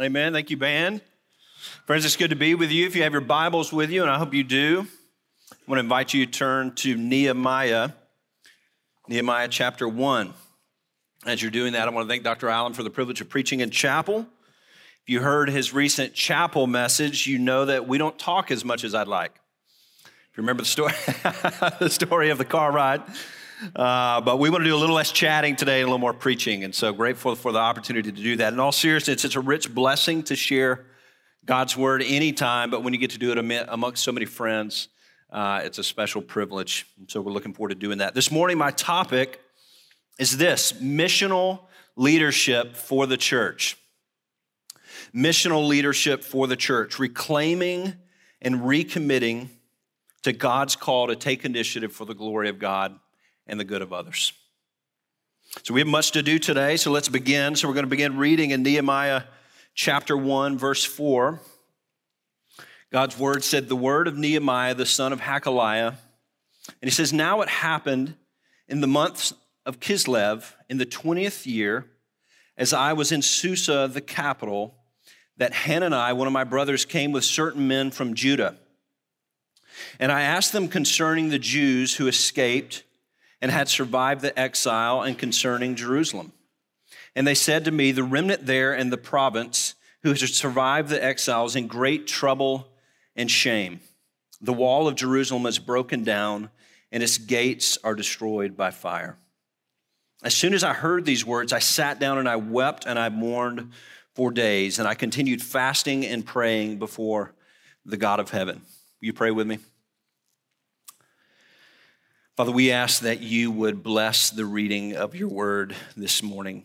Amen. Thank you, band. Friends, it's good to be with you. If you have your Bibles with you, and I hope you do, I want to invite you to turn to Nehemiah, Nehemiah chapter 1. As you're doing that, I want to thank Dr. Allen for the privilege of preaching in chapel. If you heard his recent chapel message, you know that we don't talk as much as I'd like. If you remember the story, the story of the car ride, uh, but we want to do a little less chatting today and a little more preaching. And so grateful for the opportunity to do that. In all seriousness, it's a rich blessing to share God's word anytime, but when you get to do it amongst so many friends, uh, it's a special privilege. And so we're looking forward to doing that. This morning, my topic is this missional leadership for the church. Missional leadership for the church, reclaiming and recommitting to God's call to take initiative for the glory of God and the good of others. So we have much to do today, so let's begin. So we're going to begin reading in Nehemiah chapter 1, verse 4. God's word said, The word of Nehemiah, the son of Hacaliah. And he says, Now it happened in the month of Kislev, in the 20th year, as I was in Susa, the capital, that Hanani, one of my brothers, came with certain men from Judah. And I asked them concerning the Jews who escaped and had survived the exile and concerning Jerusalem. And they said to me, The remnant there in the province who has survived the exiles in great trouble and shame. The wall of Jerusalem is broken down, and its gates are destroyed by fire. As soon as I heard these words, I sat down and I wept and I mourned for days, and I continued fasting and praying before the God of heaven. Will you pray with me? Father, we ask that you would bless the reading of your word this morning.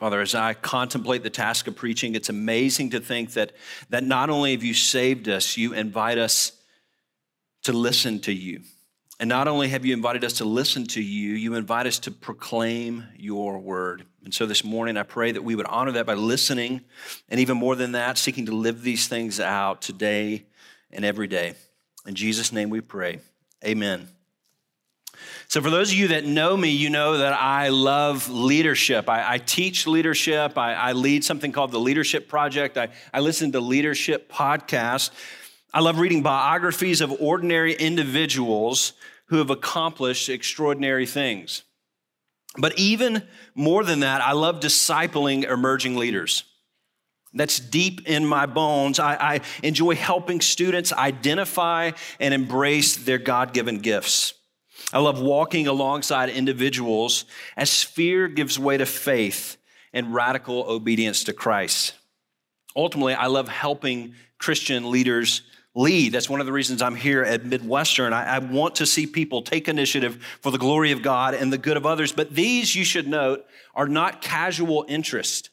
Father, as I contemplate the task of preaching, it's amazing to think that, that not only have you saved us, you invite us to listen to you. And not only have you invited us to listen to you, you invite us to proclaim your word. And so this morning, I pray that we would honor that by listening, and even more than that, seeking to live these things out today and every day. In Jesus' name we pray. Amen. So, for those of you that know me, you know that I love leadership. I, I teach leadership. I, I, lead something called the Leadership Project. I, I listen to leadership podcasts. I love reading biographies of ordinary individuals who have accomplished extraordinary things. But even more than that, I love discipling emerging leaders. That's deep in my bones. I, I enjoy helping students identify and embrace their God given gifts. I love walking alongside individuals as fear gives way to faith and radical obedience to Christ. Ultimately, I love helping Christian leaders lead. That's one of the reasons I'm here at Midwestern. I, I, want to see people take initiative for the glory of God and the good of others. But these, you should note, are not casual interest.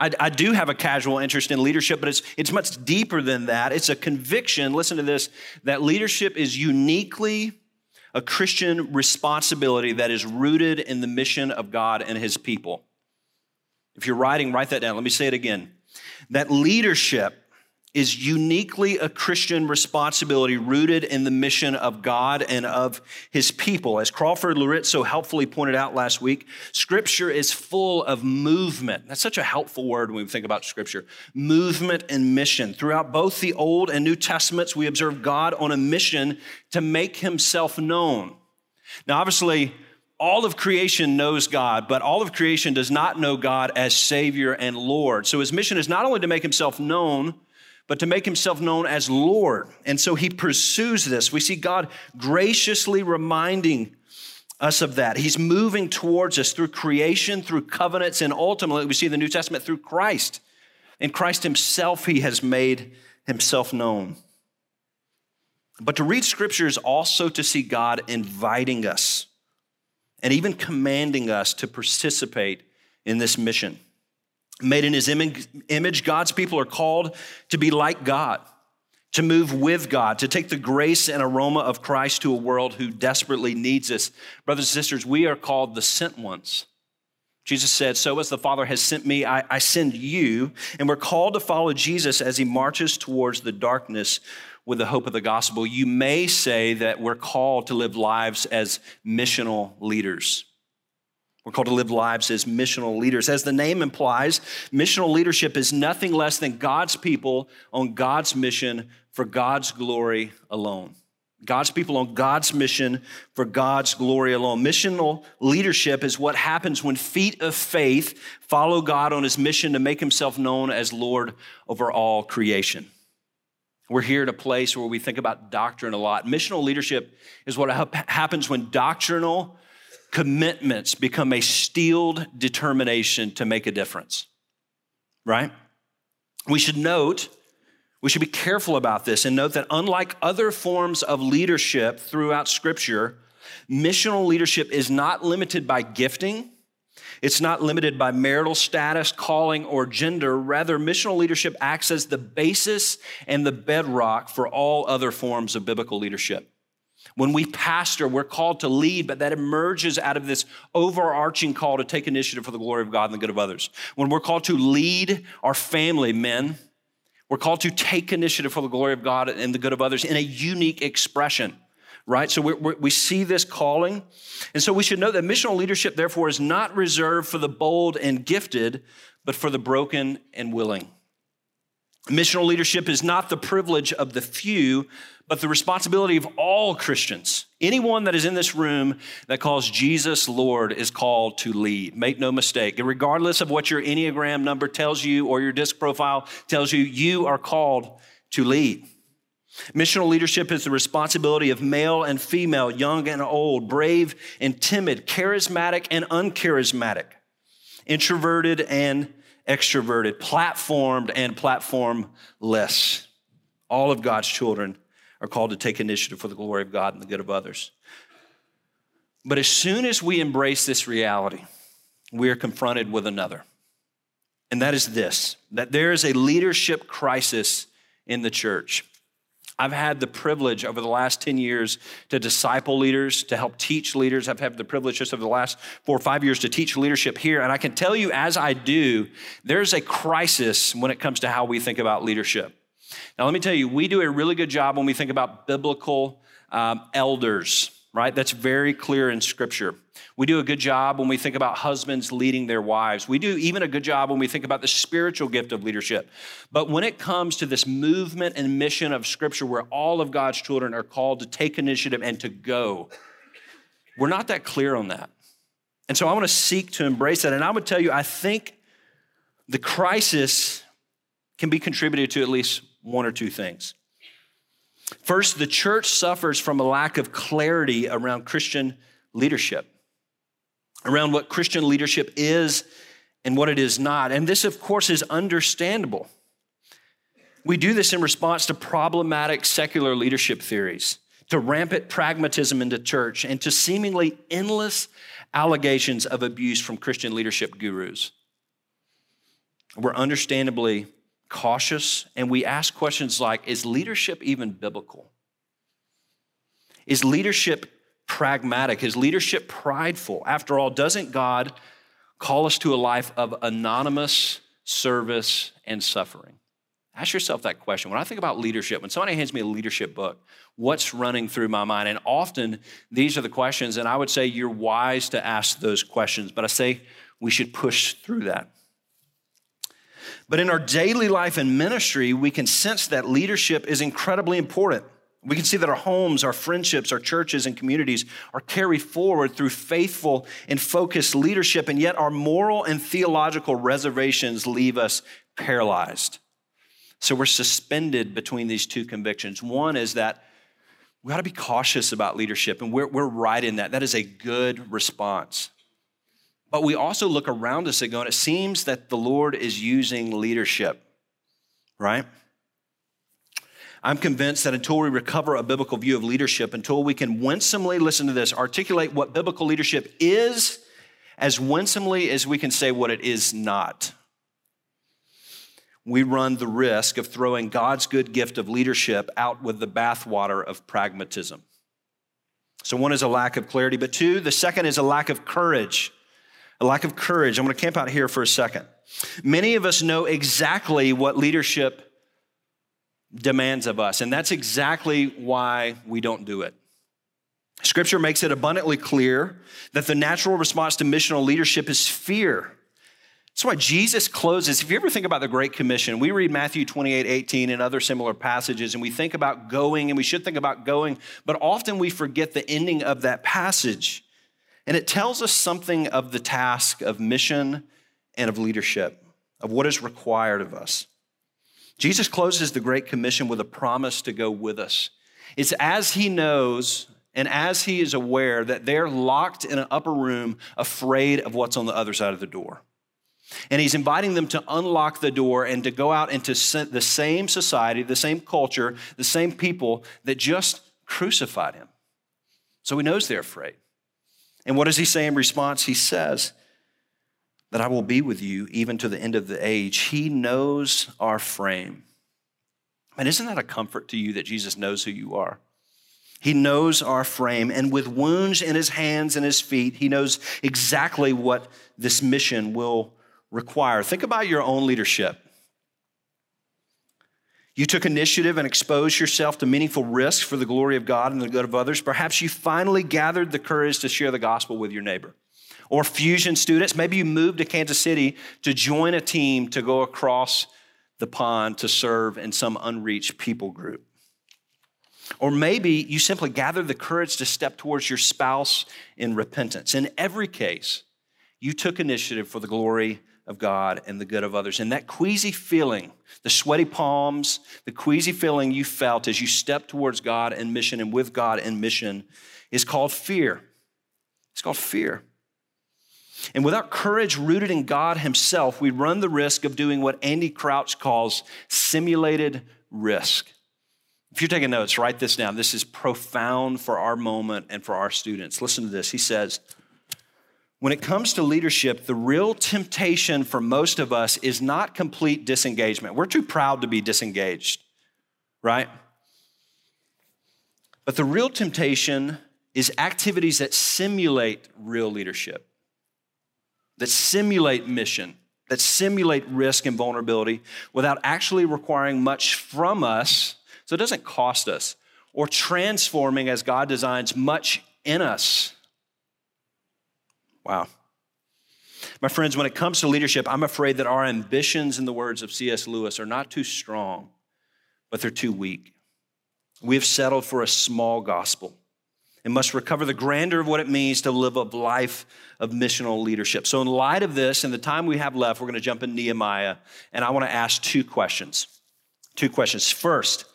I, I, do have a casual interest in leadership, but it's, it's much deeper than that. It's a conviction, listen to this, that leadership is uniquely a Christian responsibility that is rooted in the mission of God and his people. If you're writing, write that down. Let me say it again. That leadership is uniquely a Christian responsibility rooted in the mission of God and of his people. As Crawford Loritts so helpfully pointed out last week, scripture is full of movement. That's such a helpful word when we think about scripture. Movement and mission. Throughout both the Old and New Testaments, we observe God on a mission to make himself known. Now, obviously, all of creation knows God, but all of creation does not know God as Savior and Lord. So his mission is not only to make himself known, but to make himself known as Lord. And so he pursues this. We see God graciously reminding us of that. He's moving towards us through creation, through covenants, and ultimately we see the New Testament through Christ. In Christ himself, he has made himself known. But to read scripture is also to see God inviting us and even commanding us to participate in this mission. Made in his image, God's people are called to be like God, to move with God, to take the grace and aroma of Christ to a world who desperately needs us. Brothers and sisters, we are called the sent ones. Jesus said, So as the Father has sent me, I, I send you. And we're called to follow Jesus as he marches towards the darkness with the hope of the gospel. You may say that we're called to live lives as missional leaders. We're called to live lives as missional leaders. As the name implies, missional leadership is nothing less than God's people on God's mission for God's glory alone. God's people on God's mission for God's glory alone. Missional leadership is what happens when feet of faith follow God on his mission to make himself known as Lord over all creation. We're here at a place where we think about doctrine a lot. Missional leadership is what happens when doctrinal commitments become a steeled determination to make a difference, right? We should note, we should be careful about this and note that unlike other forms of leadership throughout Scripture, missional leadership is not limited by gifting. It's not limited by marital status, calling, or gender. Rather, missional leadership acts as the basis and the bedrock for all other forms of biblical leadership. When we pastor, we're called to lead, but that emerges out of this overarching call to take initiative for the glory of God and the good of others. When we're called to lead our family, men, we're called to take initiative for the glory of God and the good of others in a unique expression, right? So we we see this calling. And so we should know that missional leadership, therefore, is not reserved for the bold and gifted, but for the broken and willing. Missional leadership is not the privilege of the few, but the responsibility of all Christians. Anyone that is in this room that calls Jesus Lord is called to lead. Make no mistake. Regardless of what your Enneagram number tells you or your disc profile tells you, you are called to lead. Missional leadership is the responsibility of male and female, young and old, brave and timid, charismatic and uncharismatic, introverted and extroverted, platformed and platformless. All of God's children are called to take initiative for the glory of God and the good of others. But as soon as we embrace this reality, we are confronted with another. And that is this that there is a leadership crisis in the church. I've had the privilege over the last 10 years to disciple leaders, to help teach leaders. I've had the privilege just over the last four or five years to teach leadership here. And I can tell you, as I do, there's a crisis when it comes to how we think about leadership. Now, let me tell you, we do a really good job when we think about biblical um, elders, right? That's very clear in Scripture. We do a good job when we think about husbands leading their wives. We do even a good job when we think about the spiritual gift of leadership. But when it comes to this movement and mission of Scripture where all of God's children are called to take initiative and to go, we're not that clear on that. And so I want to seek to embrace that. And I would tell you, I think the crisis can be contributed to at least one or two things. First, the church suffers from a lack of clarity around Christian leadership around what Christian leadership is and what it is not. And this, of course, is understandable. We do this in response to problematic secular leadership theories, to rampant pragmatism in the church, and to seemingly endless allegations of abuse from Christian leadership gurus. We're understandably cautious and we ask questions like Is leadership even biblical? Is leadership pragmatic? Is leadership prideful? After all, doesn't God call us to a life of anonymous service and suffering? Ask yourself that question. When I think about leadership, when somebody hands me a leadership book, what's running through my mind? And often these are the questions, and I would say you're wise to ask those questions, but I say we should push through that. But in our daily life and ministry, we can sense that leadership is incredibly important. We can see that our homes, our friendships, our churches, and communities are carried forward through faithful and focused leadership, and yet our moral and theological reservations leave us paralyzed. So we're suspended between these two convictions. One is that we got to be cautious about leadership, and we're, we're right in that. That is a good response. But we also look around us and go, and it seems that the Lord is using leadership, right? I'm convinced that until we recover a biblical view of leadership, until we can winsomely, listen to this, articulate what biblical leadership is as winsomely as we can say what it is not, we run the risk of throwing God's good gift of leadership out with the bathwater of pragmatism. So, one is a lack of clarity, but two, the second is a lack of courage. A lack of courage. I'm going to camp out here for a second. Many of us know exactly what leadership demands of us. And that's exactly why we don't do it. Scripture makes it abundantly clear that the natural response to missional leadership is fear. That's why Jesus closes. If you ever think about the Great Commission, we read Matthew 28 18 and other similar passages, and we think about going, and we should think about going, but often we forget the ending of that passage. And it tells us something of the task of mission and of leadership, of what is required of us. Jesus closes the Great Commission with a promise to go with us. It's as he knows and as he is aware that they're locked in an upper room, afraid of what's on the other side of the door. And he's inviting them to unlock the door and to go out into the same society, the same culture, the same people that just crucified him. So he knows they're afraid. And what does he say in response? He says, That I will be with you even to the end of the age. He knows our frame. And isn't that a comfort to you that Jesus knows who you are? He knows our frame, and with wounds in his hands and his feet, he knows exactly what this mission will require. Think about your own leadership. You took initiative and exposed yourself to meaningful risks for the glory of God and the good of others. Perhaps you finally gathered the courage to share the gospel with your neighbor. Or fusion students, maybe you moved to Kansas City to join a team to go across the pond to serve in some unreached people group. Or maybe you simply gathered the courage to step towards your spouse in repentance. In every case, you took initiative for the glory of God and the good of others. And that queasy feeling, the sweaty palms, the queasy feeling you felt as you stepped towards God and mission and with God and mission is called fear. It's called fear. And without courage rooted in God Himself, we run the risk of doing what Andy Crouch calls simulated risk. If you're taking notes, write this down. This is profound for our moment and for our students. Listen to this. He says, when it comes to leadership, the real temptation for most of us is not complete disengagement. We're too proud to be disengaged, right? But the real temptation is activities that simulate real leadership, that simulate mission, that simulate risk and vulnerability without actually requiring much from us, so it doesn't cost us, or transforming as God designs much in us. Wow. My friends, when it comes to leadership, I'm afraid that our ambitions, in the words of C.S. Lewis, are not too strong, but they're too weak. We have settled for a small gospel and must recover the grandeur of what it means to live a life of missional leadership. So, in light of this and the time we have left, we're going to jump in Nehemiah, and I want to ask two questions. Two questions. First,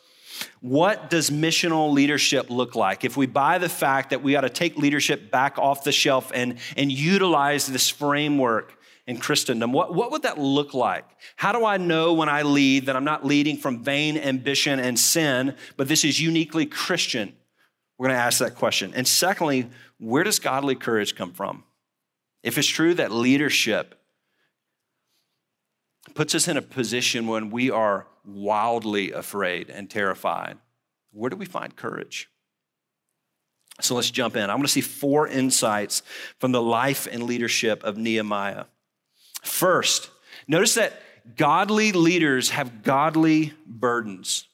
what does missional leadership look like? If we buy the fact that we ought to take leadership back off the shelf and, and utilize this framework in Christendom, what, what would that look like? How do I know when I lead that I'm not leading from vain ambition and sin, but this is uniquely Christian? We're going to ask that question. And secondly, where does godly courage come from? If it's true that leadership puts us in a position when we are wildly afraid and terrified. Where do we find courage? So let's jump in. I want to see four insights from the life and leadership of Nehemiah. First, notice that godly leaders have godly burdens.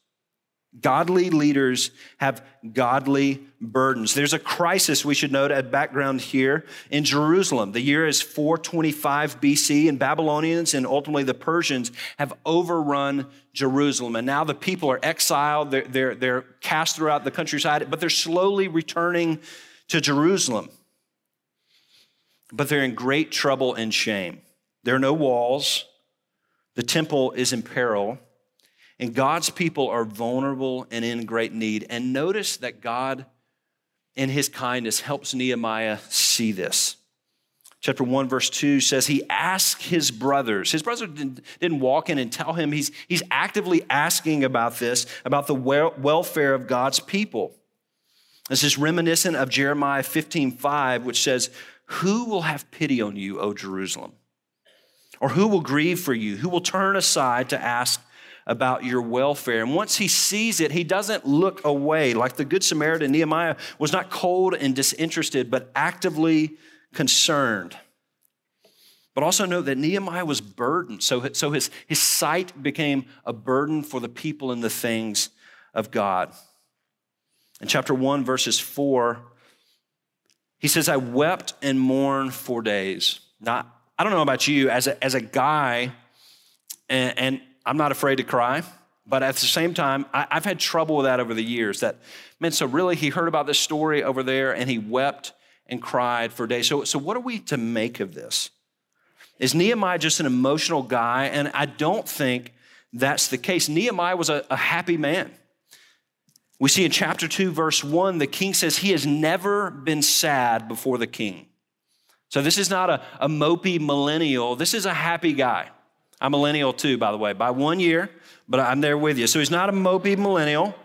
Godly leaders have godly burdens. There's a crisis we should note at background here in Jerusalem. The year is 425 BC, and Babylonians and ultimately the Persians have overrun Jerusalem. And now the people are exiled, they're, they're, they're cast throughout the countryside, but they're slowly returning to Jerusalem. But they're in great trouble and shame. There are no walls, the temple is in peril. And God's people are vulnerable and in great need. And notice that God, in his kindness, helps Nehemiah see this. Chapter 1, verse 2 says he asked his brothers. His brothers didn't, didn't walk in and tell him. He's, he's actively asking about this, about the wel- welfare of God's people. This is reminiscent of Jeremiah 15, 5, which says, Who will have pity on you, O Jerusalem? Or who will grieve for you? Who will turn aside to ask about your welfare. And once he sees it, he doesn't look away. Like the Good Samaritan, Nehemiah was not cold and disinterested, but actively concerned. But also note that Nehemiah was burdened. So, so his, his sight became a burden for the people and the things of God. In chapter 1, verses 4 He says, I wept and mourned for days. Not, I don't know about you, as a, as a guy, and, and I'm not afraid to cry, but at the same time, I, I've had trouble with that over the years. That, man, so really, he heard about this story over there and he wept and cried for days. So, so what are we to make of this? Is Nehemiah just an emotional guy? And I don't think that's the case. Nehemiah was a, a happy man. We see in chapter 2, verse 1, the king says he has never been sad before the king. So this is not a, a mopey millennial. This is a happy guy. I'm millennial too, by the way, by one year, but I'm there with you. So he's not a mopey millennial.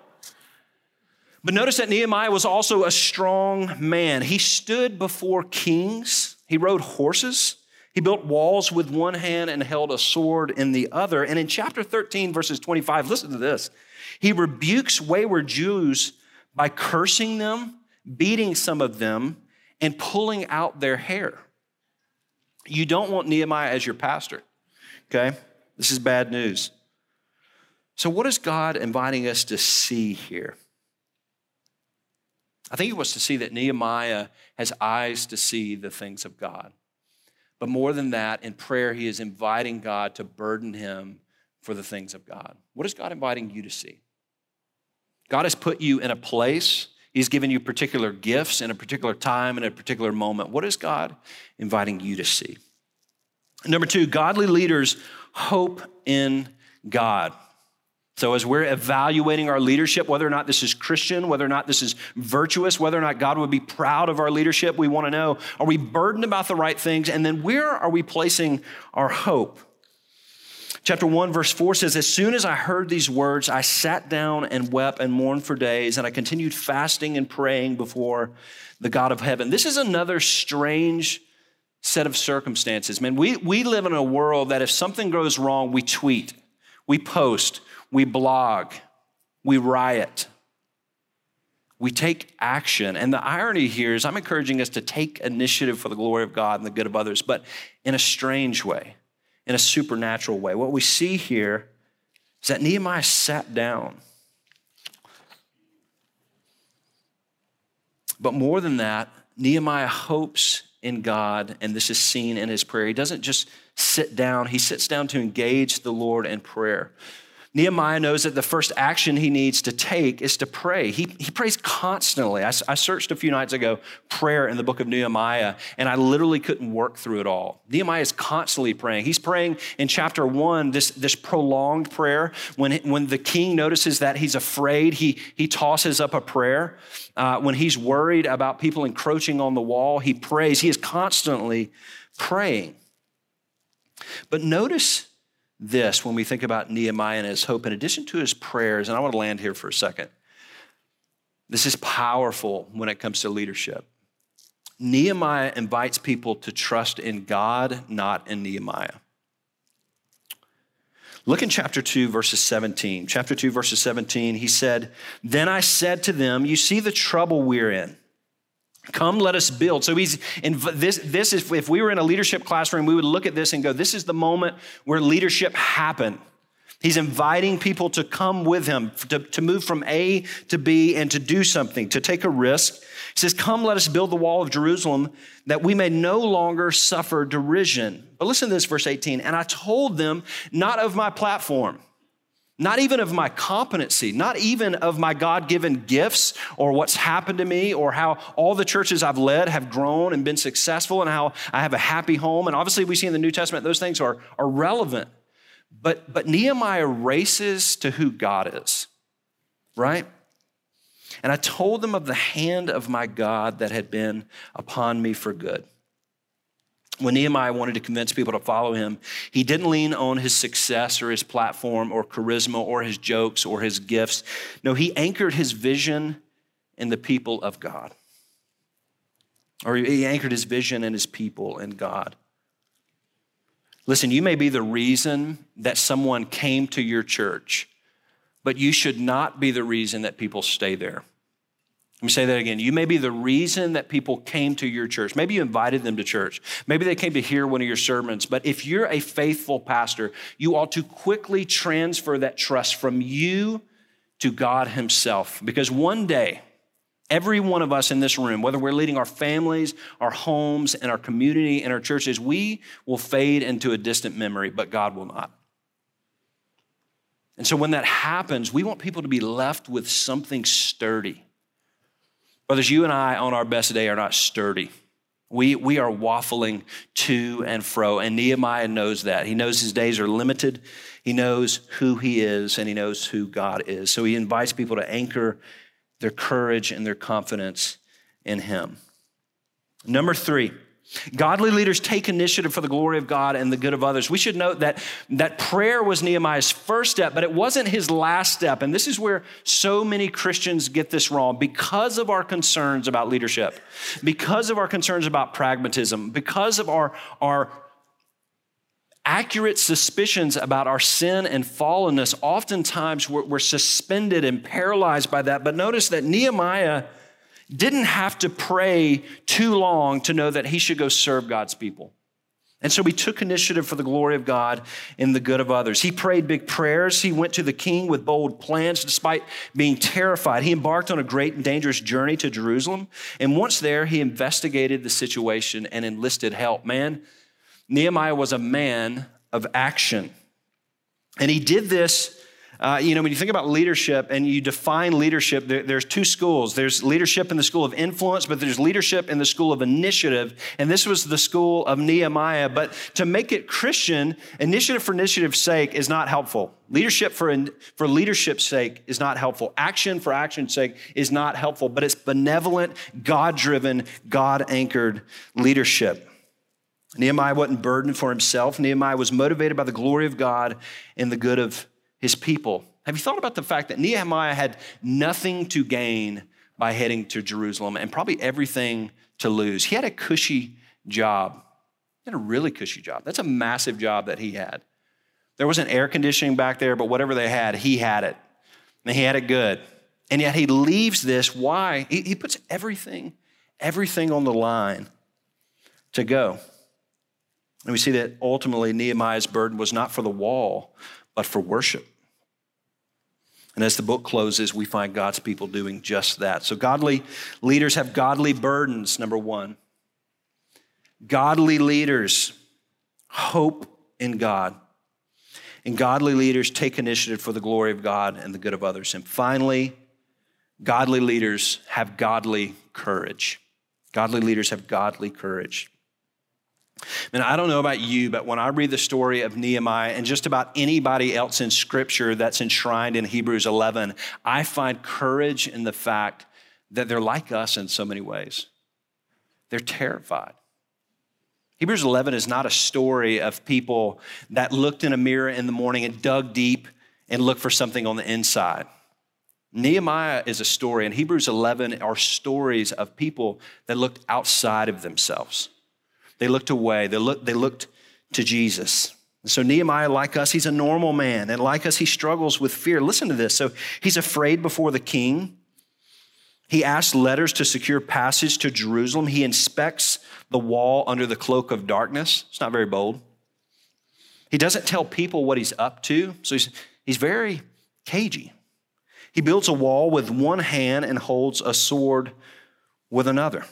But notice that Nehemiah was also a strong man. He stood before kings, he rode horses. He built walls with one hand and held a sword in the other. And in chapter 13, verses 25, listen to this. He rebukes wayward Jews by cursing them, beating some of them, and pulling out their hair. You don't want Nehemiah as your pastor, okay? This is bad news. So, what is God inviting us to see here? I think he wants to see that Nehemiah has eyes to see the things of God. But more than that, in prayer, he is inviting God to burden him for the things of God. What is God inviting you to see? God has put you in a place, He's given you particular gifts in a particular time, in a particular moment. What is God inviting you to see? Number two, godly leaders hope in God. So, as we're evaluating our leadership, whether or not this is Christian, whether or not this is virtuous, whether or not God would be proud of our leadership, we want to know are we burdened about the right things? And then where are we placing our hope? Chapter 1, verse 4 says, As soon as I heard these words, I sat down and wept and mourned for days, and I continued fasting and praying before the God of heaven. This is another strange set of circumstances. Man, we, we live in a world that if something goes wrong, we tweet, we post, we blog, we riot, we take action. And the irony here is, I'm encouraging us to take initiative for the glory of God and the good of others, but in a strange way, in a supernatural way. What we see here is that Nehemiah sat down. But more than that, Nehemiah hopes in God, and this is seen in his prayer. He doesn't just sit down, he sits down to engage the Lord in prayer. Nehemiah knows that the first action he needs to take is to pray. He, he prays constantly. I, I, searched a few nights ago prayer in the book of Nehemiah, and I literally couldn't work through it all. Nehemiah is constantly praying. He's praying in chapter one, this, this prolonged prayer. When, when the king notices that he's afraid, he, he tosses up a prayer. Uh, when he's worried about people encroaching on the wall, he prays. He is constantly praying. But notice this when we think about Nehemiah and his hope, in addition to his prayers, and I want to land here for a second. This is powerful when it comes to leadership. Nehemiah invites people to trust in God, not in Nehemiah. Look in chapter 2, verses 17. Chapter 2, verses 17, he said, Then I said to them, You see the trouble we're in. Come, let us build. So he's in this. This is if we were in a leadership classroom, we would look at this and go, "This is the moment where leadership happened." He's inviting people to come with him, to, to move from A to B and to do something, to take a risk. He says, Come, let us build the wall of Jerusalem that we may no longer suffer derision. But listen to this, verse 18. And I told them, not of my platform not even of my competency, not even of my God given gifts or what's happened to me or how all the churches I've led have grown and been successful and how I have a happy home. And obviously, we see in the New Testament those things are, are relevant. But, but Nehemiah races to who God is, right? And I told them of the hand of my God that had been upon me for good when Nehemiah wanted to convince people to follow him, he didn't lean on his success or his platform or charisma or his jokes or his gifts. No, he anchored his vision in the people of God. Or he anchored his vision in his people and God. Listen, you may be the reason that someone came to your church, but you should not be the reason that people stay there. Let me say that again. You may be the reason that people came to your church. Maybe you invited them to church. Maybe they came to hear one of your sermons. But if you're a faithful pastor, you ought to quickly transfer that trust from you to God Himself. Because one day, Every one of us in this room, whether we're leading our families, our homes, and our community and our churches, we will fade into a distant memory, but God will not. And so when that happens, we want people to be left with something sturdy. Brothers, you and I on our best day are not sturdy. We, we are waffling to and fro, and Nehemiah knows that. He knows his days are limited. He knows who he is, and he knows who God is. So he invites people to anchor their courage and their confidence in him. Number three, Godly leaders take initiative for the glory of God and the good of others. We should note that, that prayer was Nehemiah's first step, but it wasn't his last step. And this is where so many Christians get this wrong because of our concerns about leadership, because of our concerns about pragmatism, because of our, our accurate suspicions about our sin and fallenness. Oftentimes we're, we're suspended and paralyzed by that. But notice that Nehemiah didn't have to pray too long to know that he should go serve God's people. And so he took initiative for the glory of God and the good of others. He prayed big prayers. He went to the king with bold plans despite being terrified. He embarked on a great and dangerous journey to Jerusalem. And once there, he investigated the situation and enlisted help. Man, Nehemiah was a man of action. And he did this uh, you know, when you think about leadership and you define leadership, there, there's two schools. There's leadership in the school of influence, but there's leadership in the school of initiative. And this was the school of Nehemiah. But to make it Christian, initiative for initiative's sake is not helpful. Leadership for, for leadership's sake is not helpful. Action for action's sake is not helpful, but it's benevolent, God driven, God anchored leadership. Nehemiah wasn't burdened for himself. Nehemiah was motivated by the glory of God and the good of his people. Have you thought about the fact that Nehemiah had nothing to gain by heading to Jerusalem and probably everything to lose? He had a cushy job. He had a really cushy job. That's a massive job that he had. There wasn't air conditioning back there, but whatever they had, he had it. And he had it good. And yet he leaves this. Why? He, he puts everything, everything on the line to go. And we see that ultimately Nehemiah's burden was not for the wall, but for worship. And as the book closes, we find God's people doing just that. So, godly leaders have godly burdens, number one. Godly leaders hope in God. And godly leaders take initiative for the glory of God and the good of others. And finally, godly leaders have godly courage. Godly leaders have godly courage. And I don't know about you, but when I read the story of Nehemiah and just about anybody else in scripture that's enshrined in Hebrews 11, I find courage in the fact that they're like us in so many ways. They're terrified. Hebrews 11 is not a story of people that looked in a mirror in the morning and dug deep and looked for something on the inside. Nehemiah is a story, and Hebrews 11 are stories of people that looked outside of themselves. They looked away. They looked, they looked to Jesus. so Nehemiah, like us, he's a normal man. And like us, he struggles with fear. Listen to this. So he's afraid before the king. He asks letters to secure passage to Jerusalem. He inspects the wall under the cloak of darkness. It's not very bold. He doesn't tell people what he's up to. So he's, he's very cagey. He builds a wall with one hand and holds a sword with another.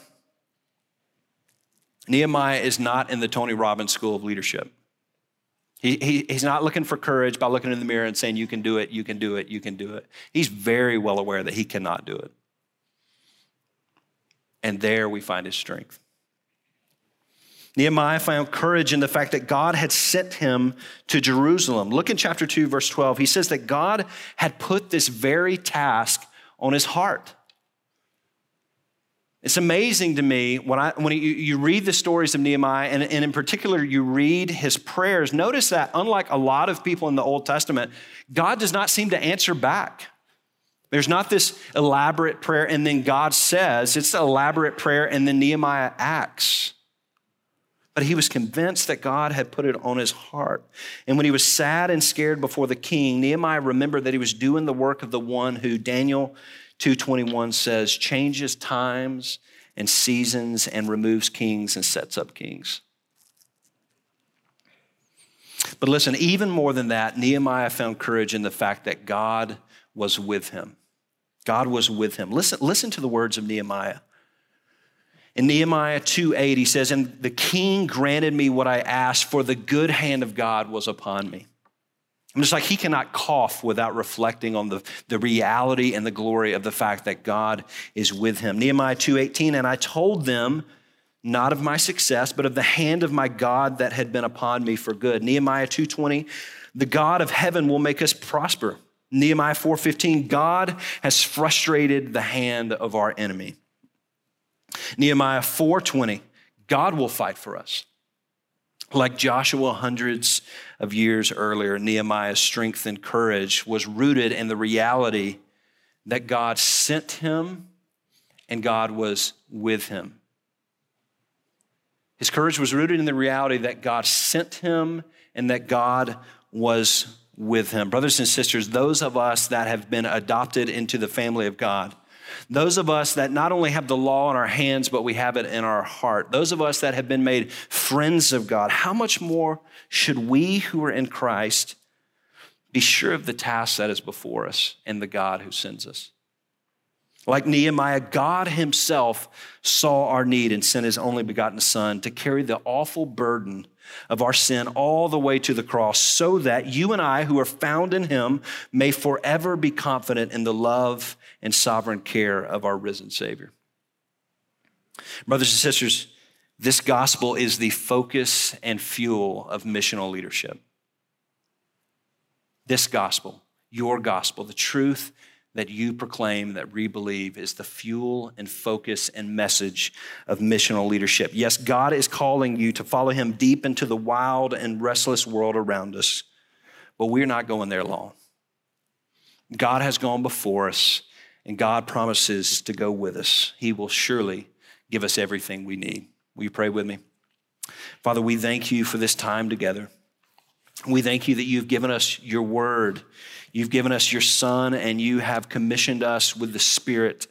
Nehemiah is not in the Tony Robbins School of Leadership. He, he, he's not looking for courage by looking in the mirror and saying, You can do it, you can do it, you can do it. He's very well aware that he cannot do it. And there we find his strength. Nehemiah found courage in the fact that God had sent him to Jerusalem. Look in chapter 2, verse 12. He says that God had put this very task on his heart. It's amazing to me when, I, when you, you read the stories of Nehemiah, and, and in particular, you read his prayers. Notice that, unlike a lot of people in the Old Testament, God does not seem to answer back. There's not this elaborate prayer, and then God says, it's an elaborate prayer, and then Nehemiah acts. But he was convinced that God had put it on his heart. And when he was sad and scared before the king, Nehemiah remembered that he was doing the work of the one who Daniel 221 says, changes times and seasons and removes kings and sets up kings. But listen, even more than that, Nehemiah found courage in the fact that God was with him. God was with him. Listen, listen to the words of Nehemiah. In Nehemiah 2 8, he says, And the king granted me what I asked, for the good hand of God was upon me. I'm just like he cannot cough without reflecting on the, the reality and the glory of the fact that God is with him. Nehemiah 2:18, and I told them not of my success, but of the hand of my God that had been upon me for good. Nehemiah 2:20, the God of heaven will make us prosper. Nehemiah 4:15, God has frustrated the hand of our enemy. Nehemiah 4:20, God will fight for us. Like Joshua hundreds of years earlier, Nehemiah's strength and courage was rooted in the reality that God sent him and God was with him. His courage was rooted in the reality that God sent him and that God was with him. Brothers and sisters, those of us that have been adopted into the family of God, those of us that not only have the law in our hands, but we have it in our heart. Those of us that have been made friends of God. How much more should we who are in Christ be sure of the task that is before us and the God who sends us? Like Nehemiah, God Himself saw our need and sent His only begotten Son to carry the awful burden of our sin all the way to the cross, so that you and I, who are found in Him, may forever be confident in the love and sovereign care of our risen Savior. Brothers and sisters, this gospel is the focus and fuel of missional leadership. This gospel, your gospel, the truth that you proclaim, that we believe, is the fuel and focus and message of missional leadership. Yes, God is calling you to follow Him deep into the wild and restless world around us, but we're not going there alone. God has gone before us, and God promises to go with us. He will surely give us everything we need. Will you pray with me? Father, we thank you for this time together. We thank you that you've given us your word. You've given us your son and you have commissioned us with the spirit.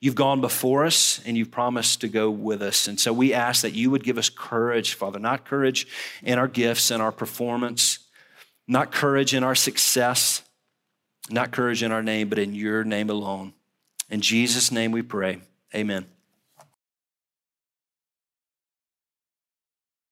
You've gone before us and you've promised to go with us. And so we ask that you would give us courage, Father, not courage in our gifts and our performance, not courage in our success, not courage in our name, but in your name alone. In Jesus' name we pray. Amen.